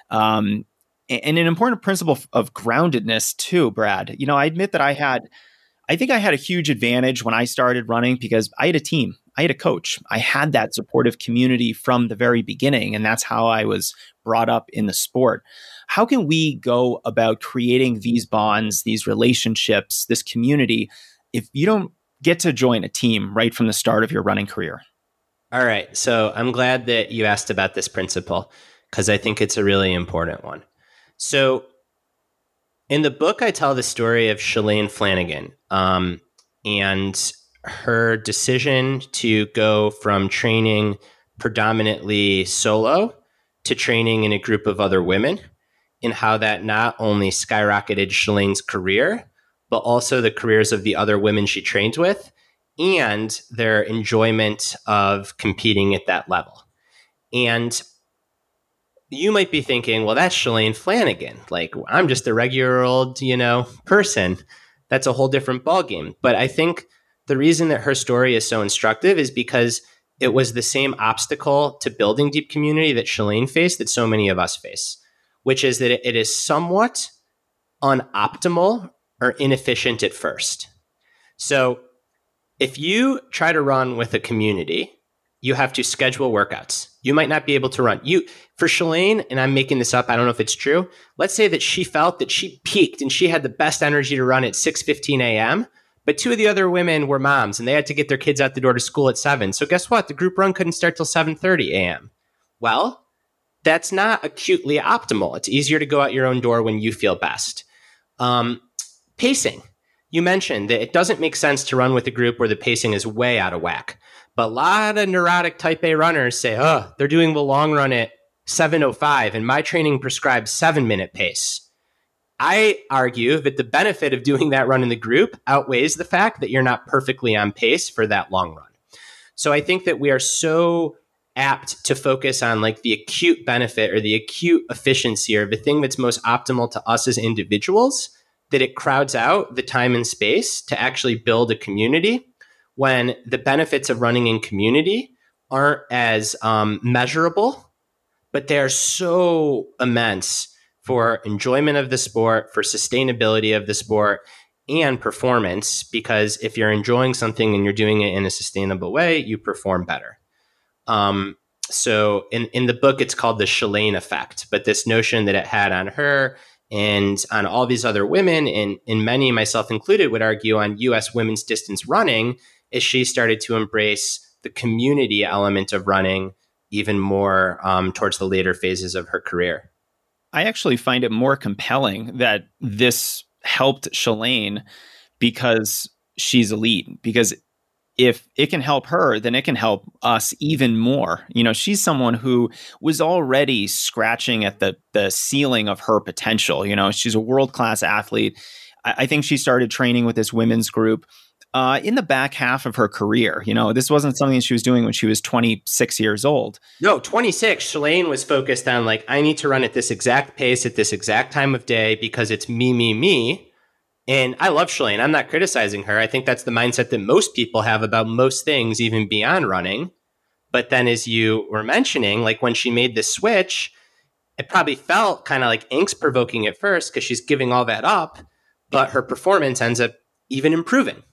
[SPEAKER 1] Um, and an important principle of groundedness too brad you know i admit that i had I think I had a huge advantage when I started running because I had a team, I had a coach, I had that supportive community from the very beginning. And that's how I was brought up in the sport. How can we go about creating these bonds, these relationships, this community if you don't get to join a team right from the start of your running career?
[SPEAKER 2] All right. So I'm glad that you asked about this principle because I think it's a really important one. So in the book, I tell the story of Shalane Flanagan um, and her decision to go from training predominantly solo to training in a group of other women, and how that not only skyrocketed Shalane's career, but also the careers of the other women she trained with and their enjoyment of competing at that level. And you might be thinking, well, that's Shalane Flanagan. Like, I'm just a regular old, you know, person. That's a whole different ballgame. But I think the reason that her story is so instructive is because it was the same obstacle to building deep community that Shalane faced that so many of us face, which is that it is somewhat unoptimal or inefficient at first. So if you try to run with a community, you have to schedule workouts. You might not be able to run. You for Shalane, and I'm making this up, I don't know if it's true. Let's say that she felt that she peaked and she had the best energy to run at 6:15 a.m. But two of the other women were moms and they had to get their kids out the door to school at 7. So guess what? The group run couldn't start till 7:30 a.m. Well, that's not acutely optimal. It's easier to go out your own door when you feel best. Um, pacing. You mentioned that it doesn't make sense to run with a group where the pacing is way out of whack. But a lot of neurotic type A runners say, oh, they're doing the long run at 705 and my training prescribes seven minute pace. I argue that the benefit of doing that run in the group outweighs the fact that you're not perfectly on pace for that long run. So I think that we are so apt to focus on like the acute benefit or the acute efficiency or the thing that's most optimal to us as individuals that it crowds out the time and space to actually build a community when the benefits of running in community aren't as um, measurable, but they are so immense for enjoyment of the sport, for sustainability of the sport, and performance. Because if you're enjoying something and you're doing it in a sustainable way, you perform better. Um, so in, in the book, it's called the Shalane effect, but this notion that it had on her and on all these other women, and, and many, myself included, would argue on US women's distance running, is she started to embrace the community element of running even more um, towards the later phases of her career.
[SPEAKER 1] I actually find it more compelling that this helped Shalane because she's elite. Because if it can help her, then it can help us even more. You know, she's someone who was already scratching at the the ceiling of her potential. You know, she's a world class athlete. I, I think she started training with this women's group uh, in the back half of her career. You know, this wasn't something she was doing when she was 26 years old.
[SPEAKER 2] No, 26. Shalane was focused on like, I need to run at this exact pace at this exact time of day because it's me, me, me. And I love Shalane. I'm not criticizing her. I think that's the mindset that most people have about most things, even beyond running. But then, as you were mentioning, like when she made the switch, it probably felt kind of like angst provoking at first because she's giving all that up, but her performance ends up even improving.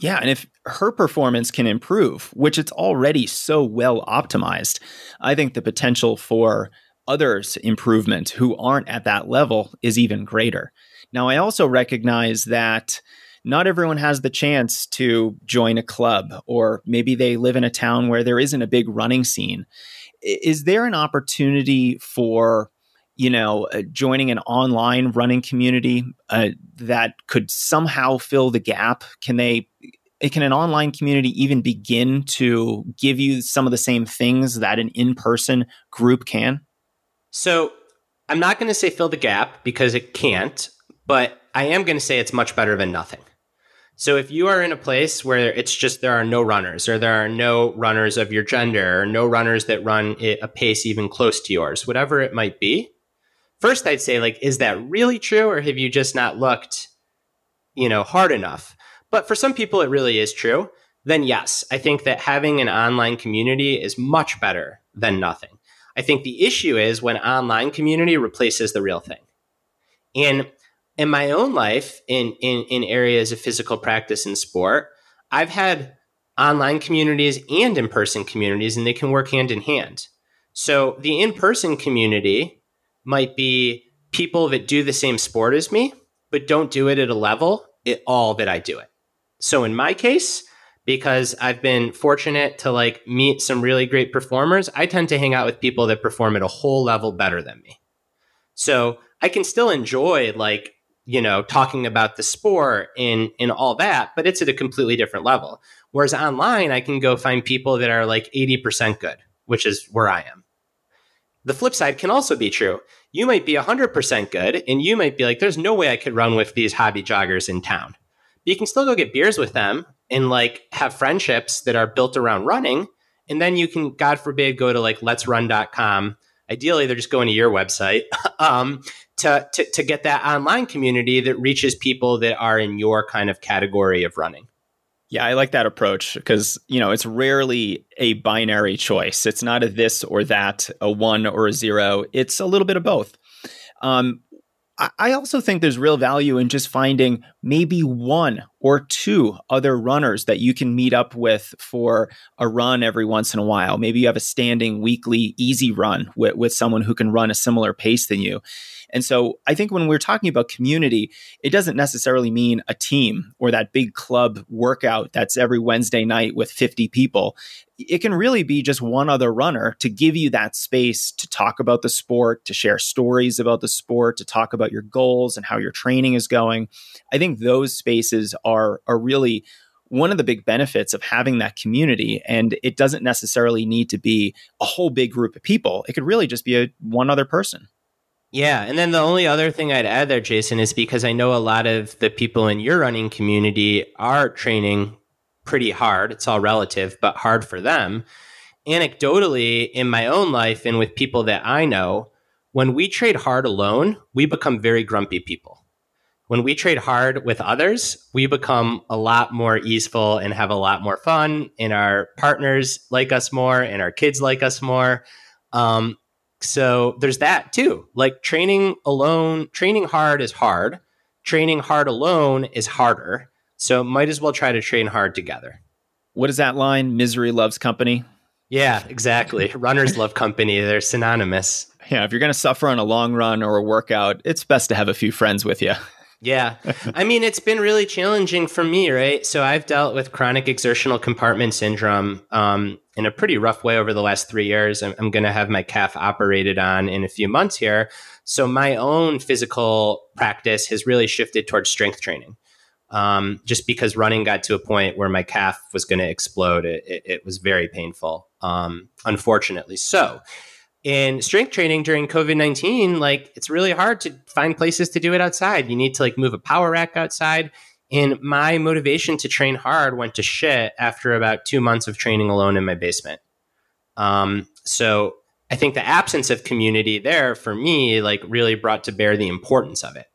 [SPEAKER 1] Yeah, and if her performance can improve, which it's already so well optimized, I think the potential for others' improvement who aren't at that level is even greater. Now, I also recognize that not everyone has the chance to join a club, or maybe they live in a town where there isn't a big running scene. Is there an opportunity for you know, uh, joining an online running community uh, that could somehow fill the gap? Can they? Can an online community even begin to give you some of the same things that an in-person group can?
[SPEAKER 2] So, I'm not going to say fill the gap because it can't, but I am going to say it's much better than nothing. So if you are in a place where it's just there are no runners or there are no runners of your gender or no runners that run a pace even close to yours, whatever it might be, first I'd say like is that really true or have you just not looked you know hard enough? But for some people it really is true. Then yes i think that having an online community is much better than nothing. I think the issue is when online community replaces the real thing. And in my own life in in, in areas of physical practice and sport i've had online communities and in-person communities and they can work hand in hand. So the in-person community might be people that do the same sport as me, but don't do it at a level at all that I do it. So in my case, because I've been fortunate to like meet some really great performers, I tend to hang out with people that perform at a whole level better than me. So I can still enjoy like, you know, talking about the sport and and all that, but it's at a completely different level. Whereas online, I can go find people that are like 80% good, which is where I am. The flip side can also be true you might be 100% good and you might be like, there's no way I could run with these hobby joggers in town. But you can still go get beers with them and like have friendships that are built around running. And then you can, God forbid, go to like Let's letsrun.com. Ideally, they're just going to your website um, to, to, to get that online community that reaches people that are in your kind of category of running.
[SPEAKER 1] Yeah, I like that approach because, you know, it's rarely a binary choice. It's not a this or that, a one or a zero. It's a little bit of both. Um, I also think there's real value in just finding maybe one or two other runners that you can meet up with for a run every once in a while. Maybe you have a standing weekly easy run with, with someone who can run a similar pace than you. And so I think when we're talking about community, it doesn't necessarily mean a team or that big club workout that's every Wednesday night with 50 people. It can really be just one other runner to give you that space to talk about the sport, to share stories about the sport, to talk about your goals and how your training is going. I think those spaces are are really one of the big benefits of having that community and it doesn't necessarily need to be a whole big group of people it could really just be a one other person
[SPEAKER 2] yeah. And then the only other thing I'd add there, Jason, is because I know a lot of the people in your running community are training pretty hard. It's all relative, but hard for them. Anecdotally, in my own life and with people that I know, when we trade hard alone, we become very grumpy people. When we trade hard with others, we become a lot more easeful and have a lot more fun, and our partners like us more, and our kids like us more. Um, so there's that too. Like training alone, training hard is hard. Training hard alone is harder. So might as well try to train hard together.
[SPEAKER 1] What is that line? Misery loves company.
[SPEAKER 2] Yeah, exactly. Runners love company. They're synonymous.
[SPEAKER 1] Yeah, if you're going to suffer on a long run or a workout, it's best to have a few friends with you.
[SPEAKER 2] Yeah. I mean, it's been really challenging for me, right? So I've dealt with chronic exertional compartment syndrome um, in a pretty rough way over the last three years. I'm, I'm going to have my calf operated on in a few months here. So my own physical practice has really shifted towards strength training. Um, just because running got to a point where my calf was going to explode, it, it, it, was very painful, um, unfortunately. So, in strength training during COVID 19, like it's really hard to find places to do it outside. You need to like move a power rack outside. And my motivation to train hard went to shit after about two months of training alone in my basement. Um, so I think the absence of community there for me, like, really brought to bear the importance of it.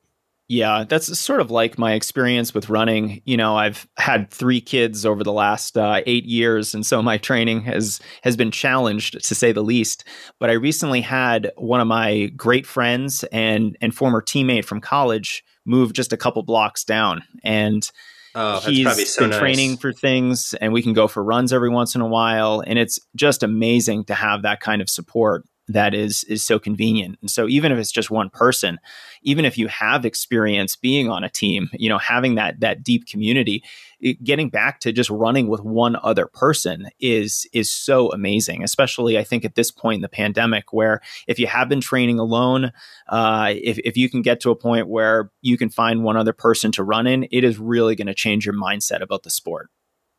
[SPEAKER 1] Yeah, that's sort of like my experience with running. You know, I've had three kids over the last uh, eight years, and so my training has has been challenged to say the least. But I recently had one of my great friends and and former teammate from college move just a couple blocks down, and
[SPEAKER 2] oh,
[SPEAKER 1] he's
[SPEAKER 2] so
[SPEAKER 1] been
[SPEAKER 2] nice.
[SPEAKER 1] training for things, and we can go for runs every once in a while, and it's just amazing to have that kind of support that is is so convenient. And so even if it's just one person, even if you have experience being on a team, you know, having that that deep community, it, getting back to just running with one other person is is so amazing. Especially, I think at this point in the pandemic, where if you have been training alone, uh, if if you can get to a point where you can find one other person to run in, it is really going to change your mindset about the sport.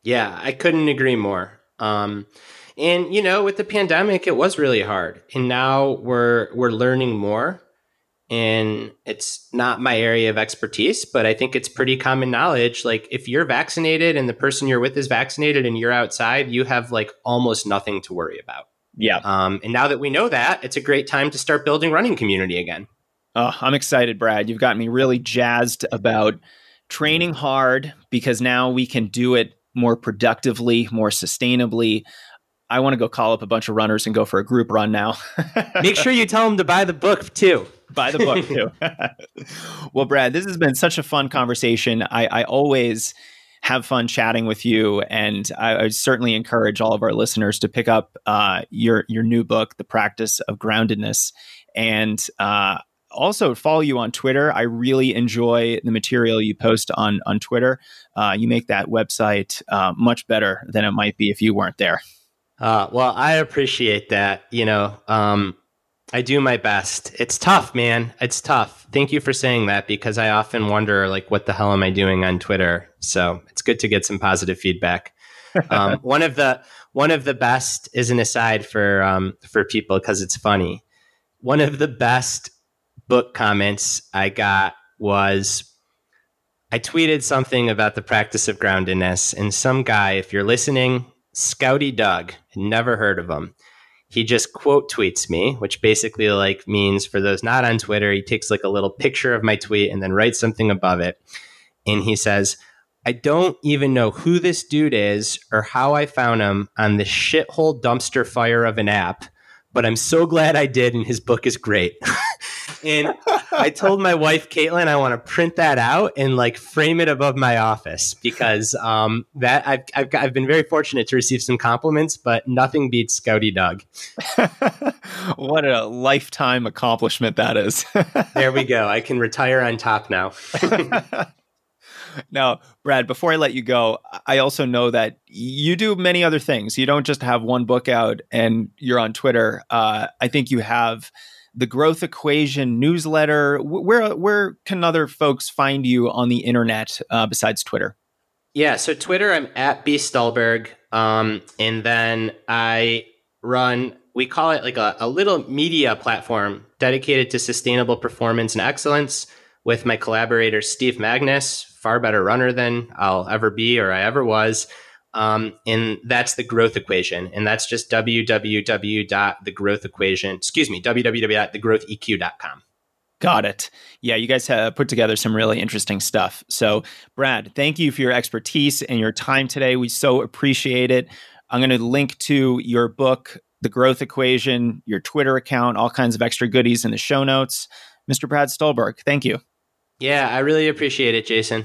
[SPEAKER 2] Yeah, I couldn't agree more. Um, and you know, with the pandemic, it was really hard, and now we're we're learning more. And it's not my area of expertise, but I think it's pretty common knowledge. Like, if you're vaccinated and the person you're with is vaccinated and you're outside, you have like almost nothing to worry about.
[SPEAKER 1] Yeah.
[SPEAKER 2] Um, and now that we know that, it's a great time to start building running community again.
[SPEAKER 1] Oh, I'm excited, Brad. You've got me really jazzed about training hard because now we can do it more productively, more sustainably. I want to go call up a bunch of runners and go for a group run now.
[SPEAKER 2] Make sure you tell them to buy the book too.
[SPEAKER 1] Buy the book too. well, Brad, this has been such a fun conversation. I, I always have fun chatting with you, and I, I, certainly encourage all of our listeners to pick up uh, your your new book, The Practice of Groundedness, and uh, also follow you on Twitter. I really enjoy the material you post on on Twitter. Uh, you make that website uh, much better than it might be if you weren't there.
[SPEAKER 2] Uh, well, I appreciate that. You know, um, I do my best. It's tough, man. It's tough. Thank you for saying that because I often wonder, like, what the hell am I doing on Twitter? So it's good to get some positive feedback. Um, one of the one of the best is an aside for um, for people because it's funny. One of the best book comments I got was I tweeted something about the practice of groundedness, and some guy, if you're listening, Scouty Doug, never heard of him. He just quote tweets me, which basically like means for those not on Twitter, he takes like a little picture of my tweet and then writes something above it. And he says, I don't even know who this dude is or how I found him on this shithole dumpster fire of an app, but I'm so glad I did, and his book is great. and I told my wife Caitlin I want to print that out and like frame it above my office because um, that I've, I've I've been very fortunate to receive some compliments, but nothing beats Scouty Doug.
[SPEAKER 1] what a lifetime accomplishment that is!
[SPEAKER 2] there we go. I can retire on top now.
[SPEAKER 1] Now, Brad, before I let you go, I also know that you do many other things. You don't just have one book out and you're on Twitter. Uh, I think you have the Growth Equation newsletter. Where where can other folks find you on the internet uh, besides Twitter?
[SPEAKER 2] Yeah, so Twitter, I'm at B Stulberg, um, and then I run. We call it like a, a little media platform dedicated to sustainable performance and excellence with my collaborator Steve Magness, far better runner than I'll ever be or I ever was. Um, and that's the growth equation. And that's just www.thegrowthequation, excuse me, www.thegrowtheq.com.
[SPEAKER 1] Got it. Yeah, you guys have put together some really interesting stuff. So, Brad, thank you for your expertise and your time today. We so appreciate it. I'm going to link to your book, The Growth Equation, your Twitter account, all kinds of extra goodies in the show notes. Mr. Brad Stulberg, thank you.
[SPEAKER 2] Yeah, I really appreciate it, Jason.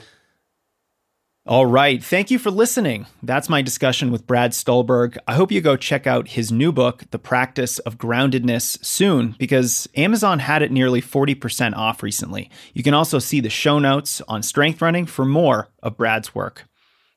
[SPEAKER 1] All right. Thank you for listening. That's my discussion with Brad Stulberg. I hope you go check out his new book, The Practice of Groundedness, soon because Amazon had it nearly 40% off recently. You can also see the show notes on Strength Running for more of Brad's work.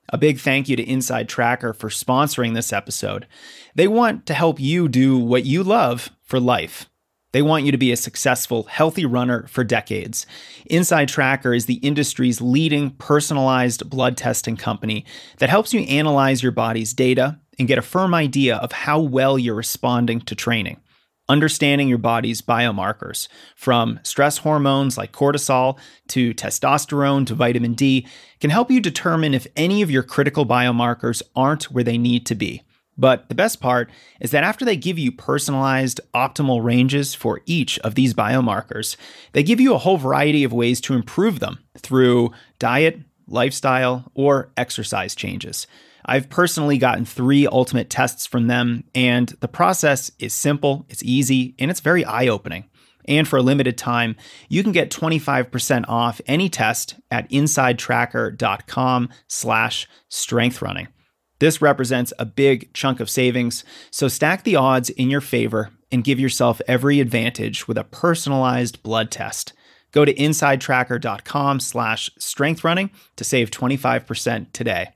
[SPEAKER 1] A big thank you to InsideTracker for sponsoring this episode. They want to help you do what you love for life. They want you to be a successful, healthy runner for decades. InsideTracker is the industry's leading personalized blood testing company that helps you analyze your body's data and get a firm idea of how well you're responding to training. understanding your body's biomarkers, from stress hormones like cortisol to testosterone to vitamin D, can help you determine if any of your critical biomarkers aren't where they need to be. But the best part is that after they give you personalized, optimal ranges for each of these biomarkers, they give you a whole variety of ways to improve them through diet, lifestyle, or exercise changes. I've personally gotten three ultimate tests from them, and the process is simple, it's easy, and it's very eye opening. And for a limited time, you can get 25% off any test at insidetracker.com slash strengthrunning. This represents a big chunk of savings, so stack the odds in your favor and give yourself every advantage with a personalized blood test. Go to insidetracker.com slash strengthrunning to save 25% today.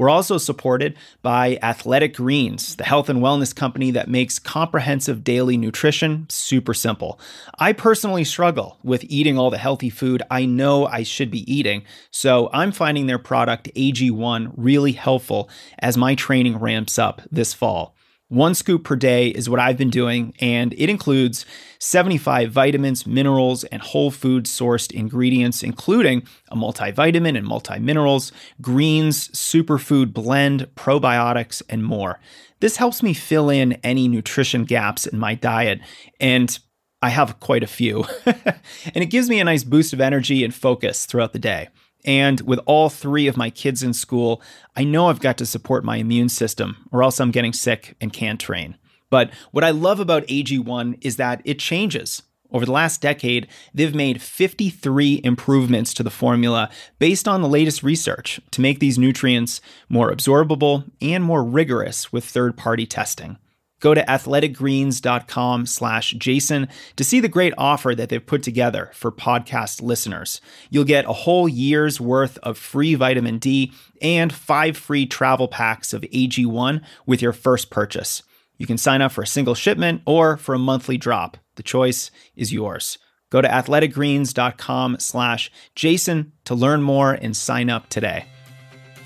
[SPEAKER 1] We're also supported by Athletic Greens, the health and wellness company that makes comprehensive daily nutrition super simple. I personally struggle with eating all the healthy food I know I should be eating, so I'm finding their product AG1 really helpful as my training ramps up this fall. One scoop per day is what I've been doing, and it includes 75 vitamins, minerals, and whole food sourced ingredients, including a multivitamin and multiminerals, greens, superfood blend, probiotics, and more. This helps me fill in any nutrition gaps in my diet, and I have quite a few. and it gives me a nice boost of energy and focus throughout the day. And with all three of my kids in school, I know I've got to support my immune system, or else I'm getting sick and can't train. But what I love about AG1 is that it changes. Over the last decade, they've made 53 improvements to the formula based on the latest research to make these nutrients more absorbable and more rigorous with third party testing. Go to athleticgreens.com slash Jason to see the great offer that they've put together for podcast listeners. You'll get a whole year's worth of free vitamin D and five free travel packs of AG1 with your first purchase. You can sign up for a single shipment or for a monthly drop. The choice is yours. Go to athleticgreens.com slash Jason to learn more and sign up today.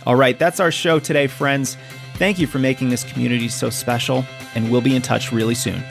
[SPEAKER 1] All right, that's our show today, friends. Thank you for making this community so special, and we'll be in touch really soon.